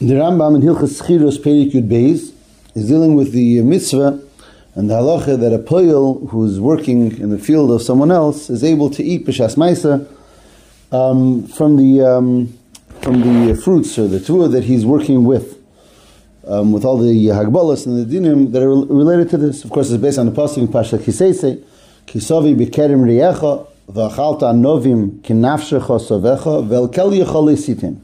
The Rambam in Hilchas Schiros Perik Yud Beis is dealing with the mitzvah and the halacha that a poil who's working in the field of someone else is able to eat b'shas maisa um, from the um, from the fruits or the tuah that he's working with, um, with all the hagbalas and the dinim that are related to this. Of course, it's based on the pasuk in Pasha Kiseise, Kisavi b'kerem riyecha v'achalta novim kinafshecha sovecha v'elkel yechol.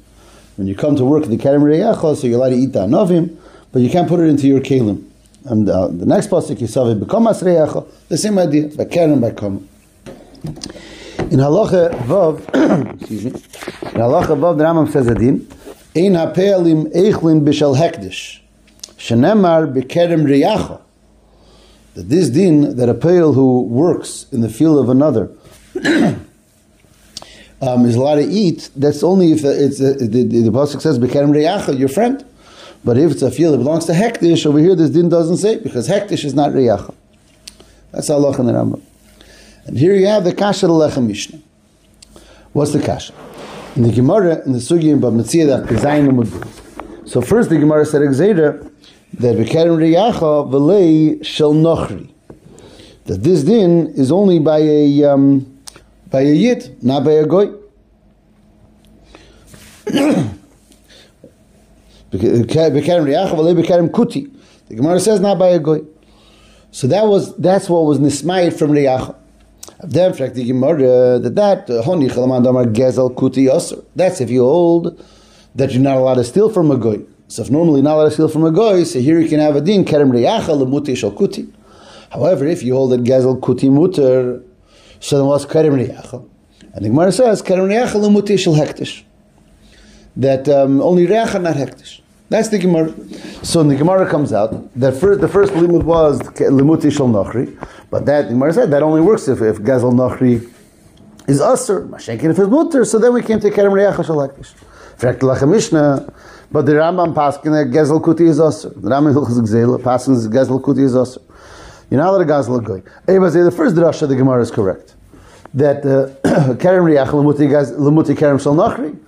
When you come to work at the kerem riyecha, so you're allowed to eat the novim, but you can't put it into your kelim. And uh, the next pasuk Kisavi b'komas riyecha, the same idea, by Kerem, by b'kom. In halacha vav, excuse me, in halacha vav, the Rambam says a din, ein hapealim eichlin b'shel hekdish, shenemar b'kerem riyacha. That this din, that a pale who works in the field of another um, is allowed to eat, that's only if it's a, the, the, the pasuk says b'kerem riyacha, your friend. But if it's a field that belongs to Hektish, over here this din doesn't say, because Hektish is not riyacha. That's halacha in the Rambam. And here you have the Kasha Lechem Mishnah. What's the Kasha? In the Gemara, in the Sugi in that So first the Gemara said Exeda that Bekerem Riyacha V'lei Shel Nochri. That this din is only by a um, by a yid, not by a goy. The Gemara says not by a goy. So that was that's what was nismayit from Riyacha. Then, fragt the Gemara that that uh, honi chalaman damar gezel kuti aser. That's if you hold that you're not allowed to steal from a goy. So if normally not allowed to steal from a goy, so here you can have a din kerem reyacha lemuti kuti. However, if you hold that gezel kuti muter, so then what's kerem reyacha? And the Gemara says kerem reyacha lemuti shal hektish. That um, only reyacha not hektish. That's the Gemara. So the Gemara comes out that first, the first limud was limuti shal nachri, but that the Gemara said that only works if, if gazel nachri is usher, mashenkin if it's mutter. So then we came to kerem reyacha shal hektish. Fragt lacha Mishnah, but the Rambam paskin that gazel kuti is usher. The Rambam hilchos gzela paskin gazel kuti is usher. You're not allowed to gazel. Eva say the first drasha the Gemara is correct that kerem reyacha limuti kerem shal nachri.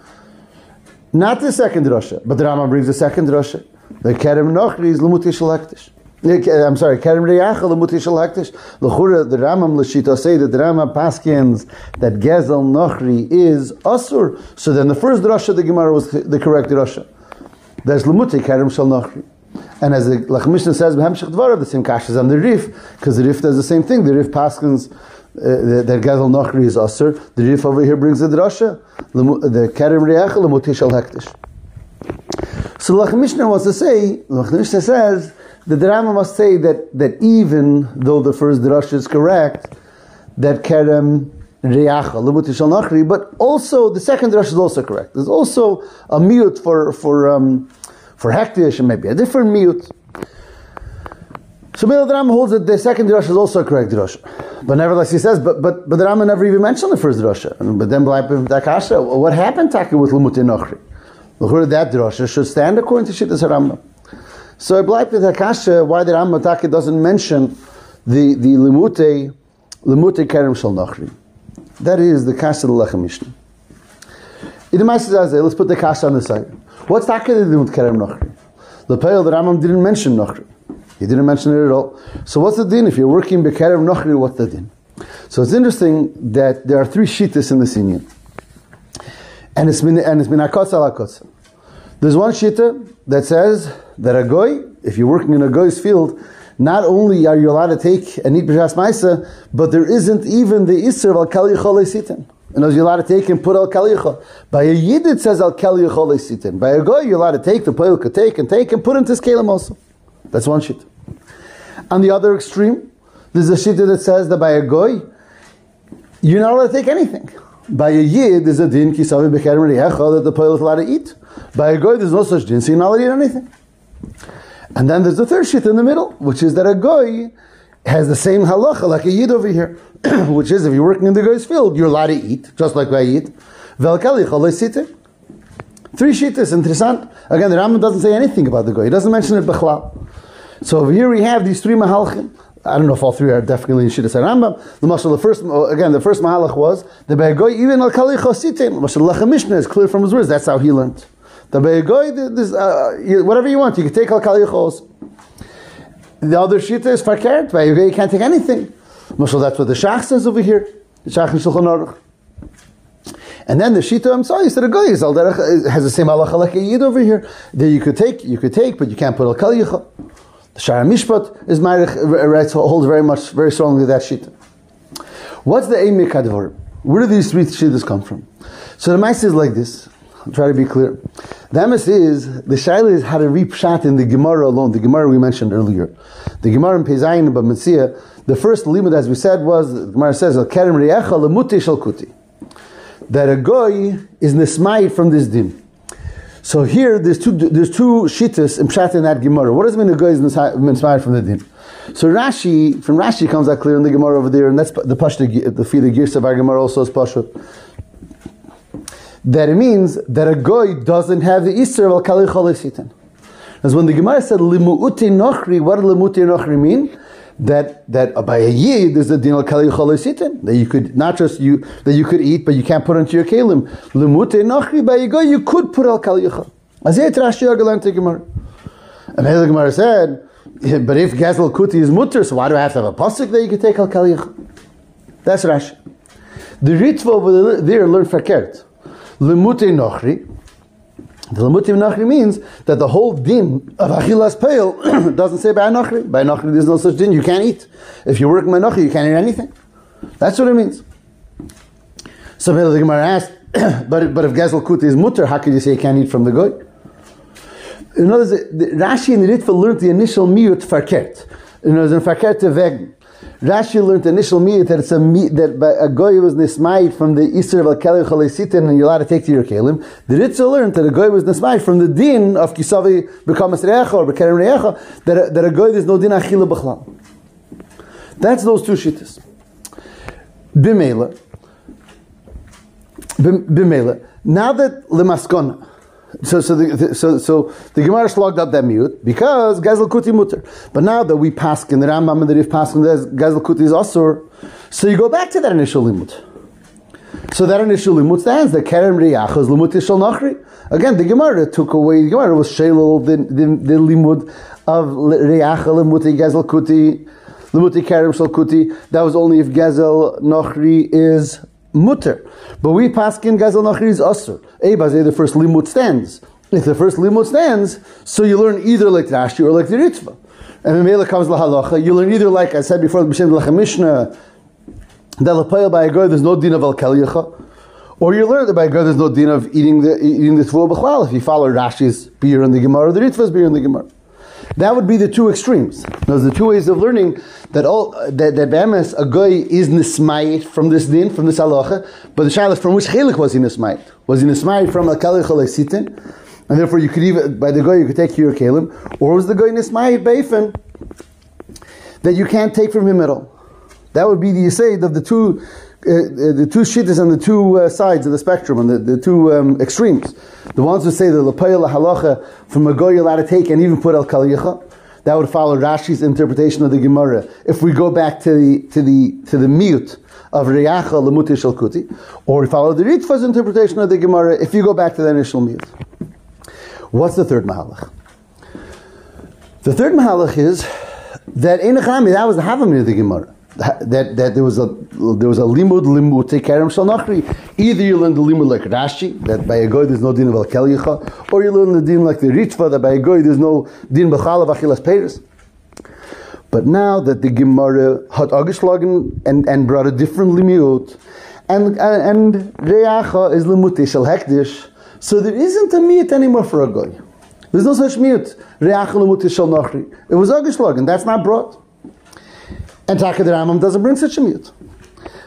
Not the second drasha, but the Rambam brings the second drasha. The kerem nochri is lemuti shalaktish. I'm sorry, kerem reyacha lemuti shalaktish. L'chura, the Rambam l'shita say that the Rambam paskins that gezel nochri is asur. So then the first drasha, the Gemara was the correct drasha. There's lemuti kerem shal nochri. And as the Lachmishna says, B'hamshich Dvarav, the same kash is on the Rif, because the Rif does the same thing. The Rif paskins uh, that Gazel Nochri is Aser. The Rif over here brings the Drasha, the Kerem Reach, Lemuti Shal Hektish. So Lach Mishnah wants to say, Lach Mishnah says, the drama must say that, that even though the first Drasha is correct, that Kerem Nochri, but also the second Drasha is also correct. There's also a mute for, for, um, for Hektish and maybe a different mute. So the Rambam holds that the second drasha is also a correct drasha. But nevertheless, he says, but but but the Rambam never even mentioned the first drasha. But then Dakasha, what happened Taki with Lumut Nochri? L'chura that drasha should stand according to Shittas Rambam. So that Dakasha, why the Rambam Taki doesn't mention the the Limute Limute Kerem Shal Nochri. That is the Kasha of the Lechem Mishnah. Let's put the Kasha on the side. What's the Limut Kerem Nochri? The Pale, the Rambam didn't mention Nochri. He didn't mention it at all. So what's the din? If you're working Bekerev Nochri, what's the din? So it's interesting that there are three shittas in the Sinyan. And it's been and it's been akotza akotza. There's one shita that says that a goy, if you're working in a goy's field, not only are you allowed to take and eat b'shas ma'isa, but there isn't even the isser of al kal yichol sitin. And as you're allowed to take and put al kal yichol. By a yid it says al kal yichol sitin. By a goy you're allowed to take the poil could take and take and put into scalim also. That's one shit. On the other extreme, there's a shita that says that by a goy, you're not allowed to take anything. By a yid, there's a din kisavi becherem rihecha that the poil is allowed to eat. By a goy, there's no such din, so you're not allowed to eat anything. And then there's the third shit in the middle, which is that a goy has the same halacha like a yid over here, which is if you're working in the guy's field, you're allowed to eat, just like by yid. Three shittas, interessant. Again, the Rambam doesn't say anything about the guy. He doesn't mention it b'chlal. So here we have these three mahalchim. I don't know if all three are definitely in Shittas Rambam. The mashal, the first again, the first mahalach was the be'goy even al kali chositin. Mashal Lechem Mishnah is clear from his words. That's how he learned The by this, uh, whatever you want, you can take al kal yichos. The other shita is fakert. Goy, you can't take anything. So that's what the Shach says over here. The Shach in Shulchan Aruch. And then the Shita, I'm sorry, said a guy is uh, has the same halacha like a yid over here. That you could take, you could take, but you can't put al kal yichah. The Shara Mishpat is Ma'arich, right, holds very much, very strongly that Shita. What's the Eimik Advar? Where do these three Shitas come from? So the Mice is like this. I'll try to be clear. The Emes is, the Shaila is how to reap shot in the Gemara alone, the Gemara we mentioned earlier. The Gemara in Pezayin, Bava Metzia, the first limud, as we said, was, the Gemara says, Al Kerem Riyecha Lemuti Shal Kuti that a goy is nismai from this din. So here, there's two there's two shittas in pshat in that gemara. What does it mean a goy is nismai from the din? So Rashi from Rashi comes out clear in the gemara over there, and that's the pashta the gears of our gemara also is pashut. That it means that a goy doesn't have the Easter of al kali sitan. As when the Gemara said limu'uti nochri, what does limu'uti nochri mean? that that by a yid there's a din al kali sitin that you could not just you that you could eat but you can't put into your kalim lemute nachri by go you could put al kali as it rashi agalan to gemara. And the gemara said but if gazel kuti is mutter so why do I have to have a pasuk that you could take al kali that's rashi. The ritva over there learned verkehrt lemute nachri the Lamutim Nachri means that the whole din of Achilas Peil doesn't say by Nachri. By Nachri there's no such din, you can't eat. If you're working by Nachri, you can't eat anything. That's what it means. So the Gemara asked, but, but if Gezel Kuti is mutter, how can you say you can't eat from the goy? In other words, Rashi and the Ritva learned the initial miyut farket. In other words, in farket veg. Rashi learned initial miyut that it's a meat that a goy was nismayit from the Easter of al keli chalesitin and you're allowed to take to your kelim. The Ritva learned that a goy was nismayit from the din of kisavi bekamas reecha or bekerem reecha that a, that a goy there's no din achila b'chlal. That's those two shittas. Bimela. Bimela. Now that lemaskona. So, so, the, so, so the Gemara slogged up that mute because Gazel Kuti mutter. But now that we pass in the Rambam and the Rif pass Gazel Kuti is Asur, so you go back to that initial limut. So that initial limut stands. The Kerem Riyach is limut Shal Nachri. Again, the Gemara took away. The Gemara was shalal the the, the limud of Riyach limut Gazel Kuti, limut Kerem Shal Kuti. That was only if Gazel Nachri is mutter. But we paskin gazel nachri is asur. Ebazay, the first limut stands. If the first limut stands, so you learn either like Rashi or like the Ritva. And Mimela comes lahalacha, you learn either like I said before the B'Shem Lacha Mishnah, that lapayel by a guy there's no din of al. Or you learn that by a guy there's no din of eating the eating the tvua b'chwal if you follow Rashi's beer in the Gemara the Ritva's beer in the Gemara. That would be the two extremes. Those are the two ways of learning that all that that bemis a guy is nismayit from this din from this halacha, but the shaila from which chelik was he nismayit? Was he nismayit from a kalich sitin, and therefore you could even by the guy you could take your kalim, or was the guy nismayit beifin that you can't take from him at all? That would be the yisaid of the two. Uh, uh, the two shittas on the two uh, sides of the spectrum, on the, the two um, extremes. The ones who say the lapayel halacha from a goy allowed to take and even put al kaliyacha, that would follow Rashi's interpretation of the Gemara. If we go back to the to the to the mute of Riyacha Lemuti Shalkuti, or we follow the Ritva's interpretation of the Gemara, if you go back to the initial mute. What's the third mahalach? The third mahalach is that in that was the Havamir of the Gemara that, that there was a there was a limud limud shal nachri. Either you learn the limud like Rashi that by a goy there's no din of al or you learn the din like the Ritva that by a goy there's no din b'chal of achilas peiris. But now that the Gemara had agislagen and and brought a different limud, and and reacha is limud shal hekdish, so there isn't a miyut anymore for a goy. There's no such miyut. Reacha limud shal nachri. It was agislagen. That's not brought. And Taka the Rambam doesn't bring such a mute.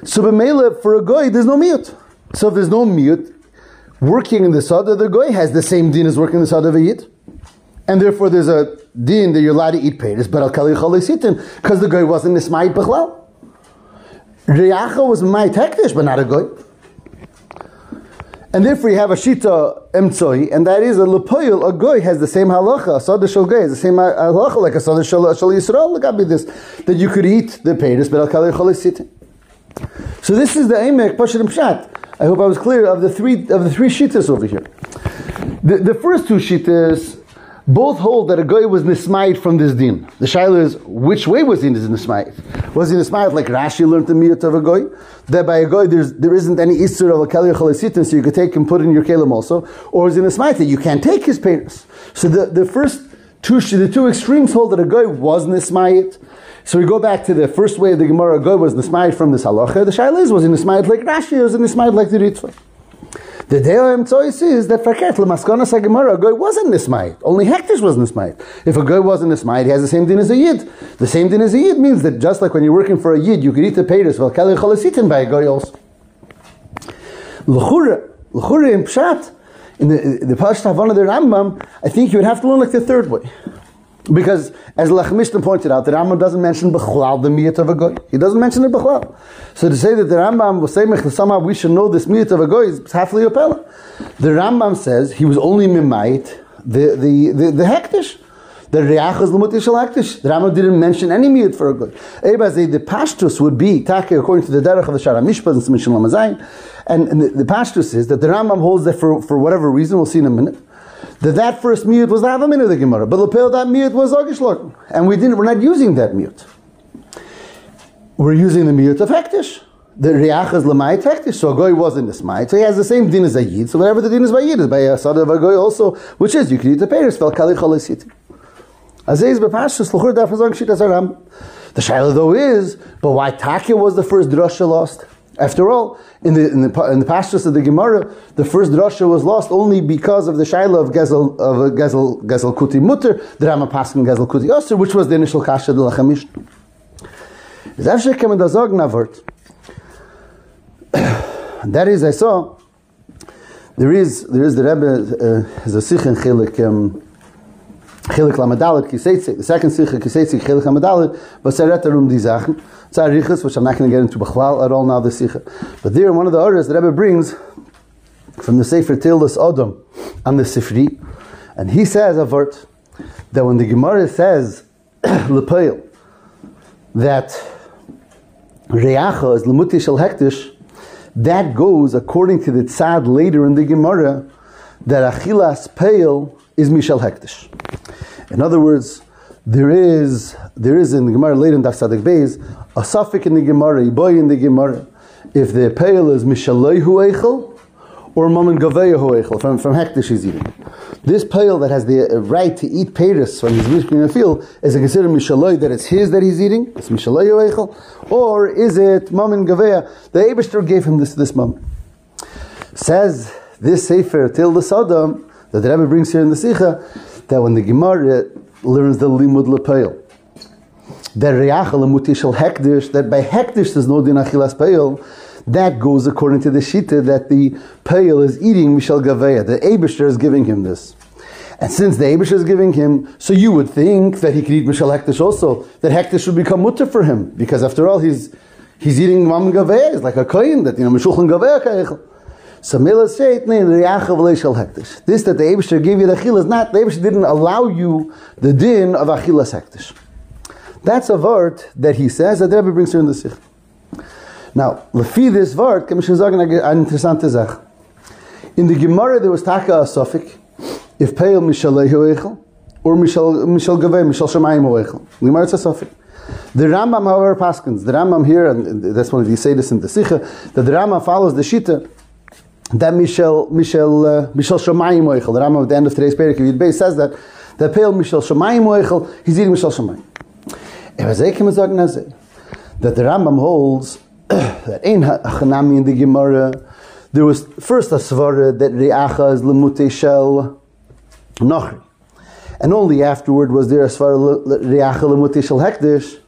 So b'meila for a goy, there's no mute. So if there's no mute, working in the sada, the goy has the same din as working in the sada of a yid. And therefore there's a din that you're allowed to eat peiris, but al kali because the goy wasn't nismayit b'chlal. Riyacha was my tekdish, but not a goy. And therefore you have a shita emtsoi, and that is a lepoil, a goy has the same halacha, a sada shal goy has the same halacha like a sada shal, shal yisrael, look at me this, that you could eat the peiris, but al kali sitin. So this is the emek, pashit pshat. I hope I was clear of the three of the three shitas over here. The, the first two shittas both hold that a guy was nismayit from this din. The shaila is, which way was he nismayit? Was he nismayit like Rashi learned the miyat of a guy? That by a guy there's, there isn't any isur of a keli chalasitin, so you could take and put in your kelim also. Or is he nismayit that you can't take his payers? So the, the first two, the two extremes hold that a guy was nismayit. So we go back to the first way of the Gemara, a guy was nismayit from this halacha. The shaila is, was he nismayit like Rashi was he nismayit like the Ritva? The Deoim Tzois is that Farket Lamaskana Sagemara, a guy wasn't Nismait. Only Hektish was Nismait. If a guy wasn't Nismait, he has the same din as a Yid. The same din as a Yid means that just like when you're working for a Yid, you could eat the payers, well, Kali Chalasitin by a guy also. L'chura, L'chura in Pshat, in the, the of the Rambam, I think you would have to learn like the third way. Because, as Lachmishna pointed out, the Rambam doesn't mention Bechlal, the miyat of a goy. He doesn't mention it Bechlal. So to say that the Rambam was saying somehow we should know this miyat of a goy is half Leopela. The Rambam says he was only mimayit the, the, the, the hektish. The Riach is Lamut Shal Hektish. The Rambam didn't mention any miyat for a goy. Ebazay, the Pashtus would be, Taki, according to the Derech of the Shara Mishpat and Lamazayin. And, and the, the Pashtus is that the Rambam holds that for, for whatever reason, we'll see in a minute, that that first mute was the Havamin of the Gemara, but lapel that mute was Agishlok. And we didn't, we're not using that mute. We're using the mute of Hektish. The Riach is Lamai Hektish, so a goy wasn't a smite, so he has the same din as a Yid, so whatever the din is by Yid is by a Sada of a goy also, which is, you can eat the Paris, Fel Kali Cholisiti. Azeiz Bepashas, Luchur Daf Azog Shit Azaram. The Shaila though is, but why Takya was the first drasha lost? After all, in the in the in the pastures of the Gemara, the first drasha was lost only because of the shaila of Gezel of Gezel Gezel Kuti Mutter, the Rama Paskin Gezel Kuti Oser, which was the initial kasha de Lachamish. Is after coming the Zog Navert. That is, I saw. There is there is the Rebbe uh, is a sikh in Chilik. Um, Chilik Lamadalit Kiseitzik, the second Sikha Kiseitzik Chilik Lamadalit, but Seret Arum Di Zachen. Tzarichas, which I'm not going to get into Bechlal at all now, the Sikha. But there, one of the orders that Rebbe brings from the Sefer Tildas Odom on the Sifri, and he says, Avert, that when the Gemara says, Lepeil, that Reacha is Lemuti Shel Hektish, that goes according to the tzad later in the Gemara, that Achilas Peil is Mishal Hektish. In other words, there is there is in the Gemara later in Daf Sadik Beis a suffix in the Gemara, a boy in the Gemara. If the pale is Mishalei Eichel or Maman Gaveya Eichel from from Hektish is eating. This pale that has the right to eat peiris when he's mishkin in a field is it considered Mishalei that it's his that he's eating? It's Mishalei Eichel, or is it Maman Gaveya? The Eibushter gave him this this mum. Says this sefer Tildas Odom that the Rebbe brings here in the Sikha that when the Gemara learns the limud lepeil. That reachel mutishal hekdish, that by hekdish there's no din achilas peil, that goes according to the shita that the peil is eating mishal gaveya. The Abishter is giving him this. And since the Abishter is giving him, so you would think that he could eat mishal hekdish also, that hekdish should become mutter for him, because after all he's he's eating mam gaveya, he's like a kohen, that you know, mishulchan kayechel. So Mila hektish. This that the Abishter gave you the achil is not, the Abishter didn't allow you the din of achilas hektish. That's a word that he says that the Rebbe brings here in the Sikh. Now, lefi this word, kann. In the Gemara there was taka a suffix, if peil mishalehu echel, or mishal mishal gaveh, mishal shemayim echel. Gemara it's a suffix. The Rambam, however, paskins, the Rambam here, and that's one of you say this in the Sikha, that the Rambam follows the Shita, that Michel Michel uh, Michel Shemayim Oichel, the Rambam at the end of today's parak Yud Beis says that the pale Michel Shemayim Oichel, he's eating Michel Shemayim. That the Rambam holds that in Hanami in the Gemara there was first a svara that Re'acha is Lemute Shel Nachri. And only afterward was there a svara Re'acha Lemute Shel Hekdesh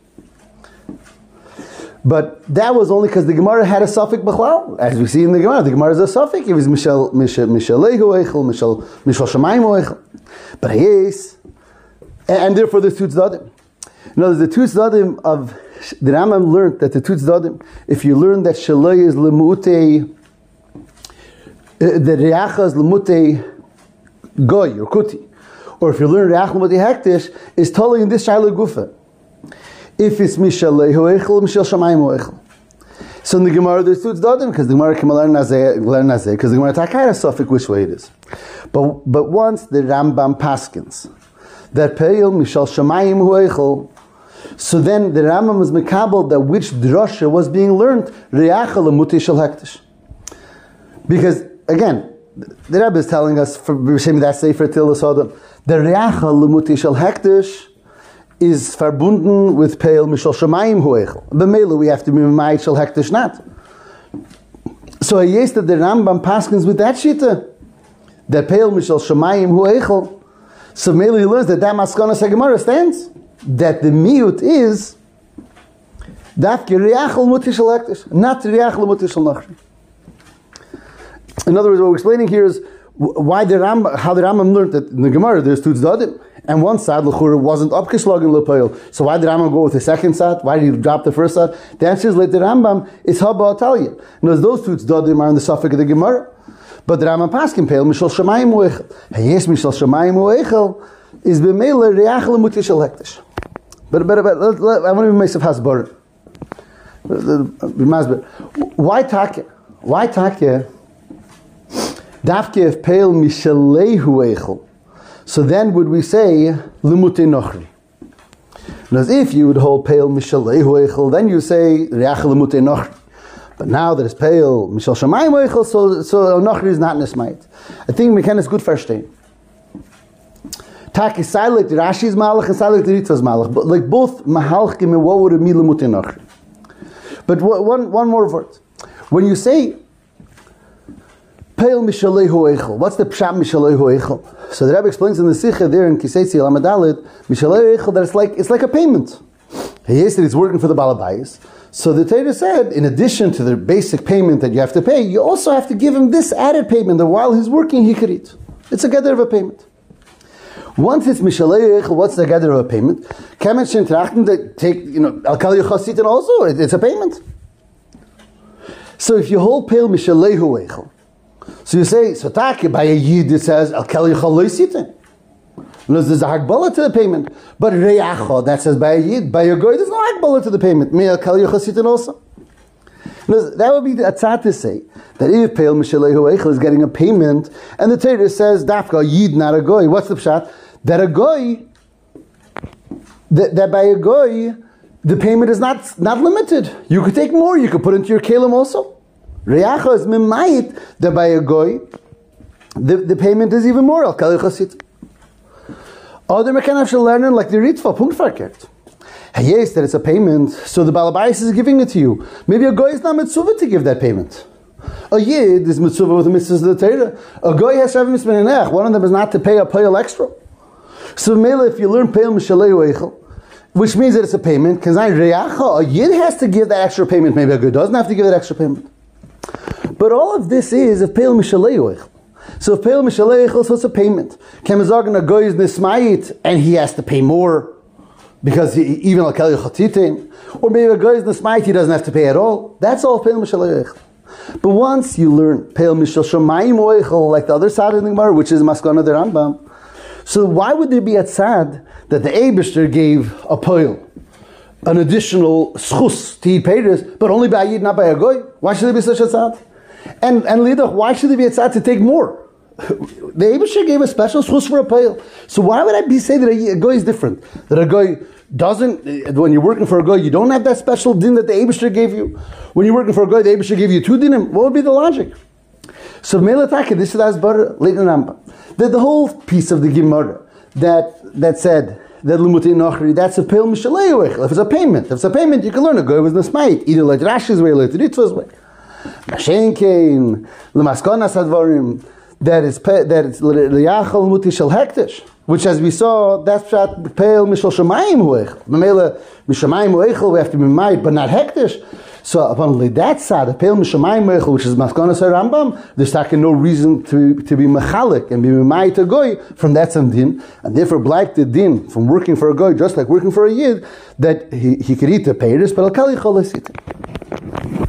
but that was only because the Gemara had a suffix b'chlal. As we see in the Gemara, the Gemara is a suffix. It was Mishal Mishalehu Eichel, Mishal Mishal Shemayim Eichel. But yes, and therefore the two other words, the two tzdadim of the Rambam learned that the two tzdadim, if you learn that Shalei is lemute, uh, the Reacha is lemute goy or kuti, or if you learn Reacha lemute hektish, is totally in this Shiloh Gufa if it's Mishal Eichel, Mishal Shamayim Eichel. So in the Gemara there's two tzadim because the Gemara can learn Nazeh, because the Gemara Takara suffix which way it is. But, but once the Rambam paskins, that Peil Mishal Shemayim Hueichel, so then the Rambam was mekabel that which drasha was being learned, Reachel Muti Shal Hektish. Because, again, the Rebbe is telling us, from that Sefer Tildas Odom, the Reachel Muti Shal Hektish is verbunden with Peil Mishal Shemayim Hueichel. B'Mela we have to be Mayit Shal Hektish not. So yes, that the Rambam paskins with that shita, that Peil Mishal Shemayim Hueichel. So Mela he learns that that Maskana Sagamara stands, that the miut is Dafke Reachel Muti Shal Hektish, not Reachel Muti Shal Nachri. In other words, what we're explaining here is why the Ram, how the Rambam learned that in the Gemara there's two tzaddim, and one side l'chura wasn't upgeschlagen lepoil. So why did Rambam go with the second side? Why did he drop the first side? The answer is like the Rambam is haba Italia. Because those two tzaddim are in the suffix of the Gemara, but the Rambam paskin peil mishal shemayim uechel. Yes, mishal shemayim uechel is b'meila reachel mutishal hektish. But but but let, let, I want to be myself hasbar. Why take? Why take? Dafke if pale mishalehu echel. So then would we say limute nochri? And if you would hold pale mishalehu echel, then you say reachel limute nochri. But now that it's pale mishal shamayim echel, so so nochri is not nesmait. I think McKenna is good day. Tak is silent, Rashi's malach and silent, Ritva's malach. But like both mahalchim and what would it mean limute nochri? But one, one more word. When you say What's the Pshat Mishalehu Eichel? So the Rebbe explains in the Sikha there in Kisetzi Lamadalit, Mishalehu Eichel, that it's like, it's like a payment. He said he's working for the Balabais. So the Torah said, in addition to the basic payment that you have to pay, you also have to give him this added payment that while he's working, he could eat. It's a gather of a payment. Once it's Mishalei Eichel, what's the gather of a payment? Kemet Trachten that take, you know, Al Kali and also, it's a payment. So if you hold Peil Mishalehu Eichel, so you say, so take by a yid it says, Al Kali Chaloisitin. There's a hard hagbala to the payment. But reyacho, that says by a yid, by a goy, there's no hagbala to the payment. Me Al Kali Chasitin also. That would be the atzat to say that if Peil Mishalehu Eichel is getting a payment, and the Torah says Dafka Yid, not a goy. What's the pshat? That a goy, that, that by a goy, the payment is not not limited. You could take more. You could put into your kalim also. Reacha is mimayit that by a goy, the, the payment is even more. Al chasit. Other mechanics should learn like the ritva punkt verkehrt. Yes, that it's a payment, so the balabais is giving it to you. Maybe a goy is not mitzvah to give that payment. A yid is mitzvah with the mitzvahs of the Torah. A goy has seven mitzvah One of them is not to pay a payal extra. So, Mela, if you learn payal mishalei eichel, which means that it's a payment, because I reacha, a yid has to give that extra payment. Maybe a goy doesn't have to give that extra payment. But all of this is of Peil Mishaleich. So if Peil Mishaleich, so it's a payment. Kemazargan a goy is nismayit, and he has to pay more because he, even al chatitin, or maybe a is nismayit, he doesn't have to pay at all. That's all Peil Mishaleich. But once you learn Peil Mishal Shemayim Oichel, like the other side of the Gemara, which is Maskana the Rambam, so why would there be a tzad that the Abishter gave a Peil? An additional schus to eat payers, but only by a yid, not by a goy. Why should there be such a tzad? And and why should there be a tzad to take more? The Abishah gave a special schus for a pale. So why would I be say that a, goy is different? That a goy doesn't, eh, when you're working for a goy, you don't have that special din that the Abishah gave you. When you're working for a goy, the Abishah gave you two dinim. What would be the logic? So Melataka, this is Asbar later Rambam. That the whole piece of the Gemara that that said that's a pil mishalei If it's a payment, if it's a payment, you can learn a goy was nesmait, either like Rashi's way, like Ritva's way. Mashenkein, lemaskonas advarim, that is that it's liyachal muti shel hektish, which as we saw, that's pshat pale mishal shemayim huech. Memela mishamayim huechel, we have to be made, but not hektish. So upon that side, the Peil Mishamayim Meichel, which is Maskonas Rambam, there's taken no reason to, to be Mechalik and be Memai to Goy from that some din, and therefore black the din from working for a Goy, just like working for a Yid, that he, he could eat the Peiris, but Al Kali Cholesit.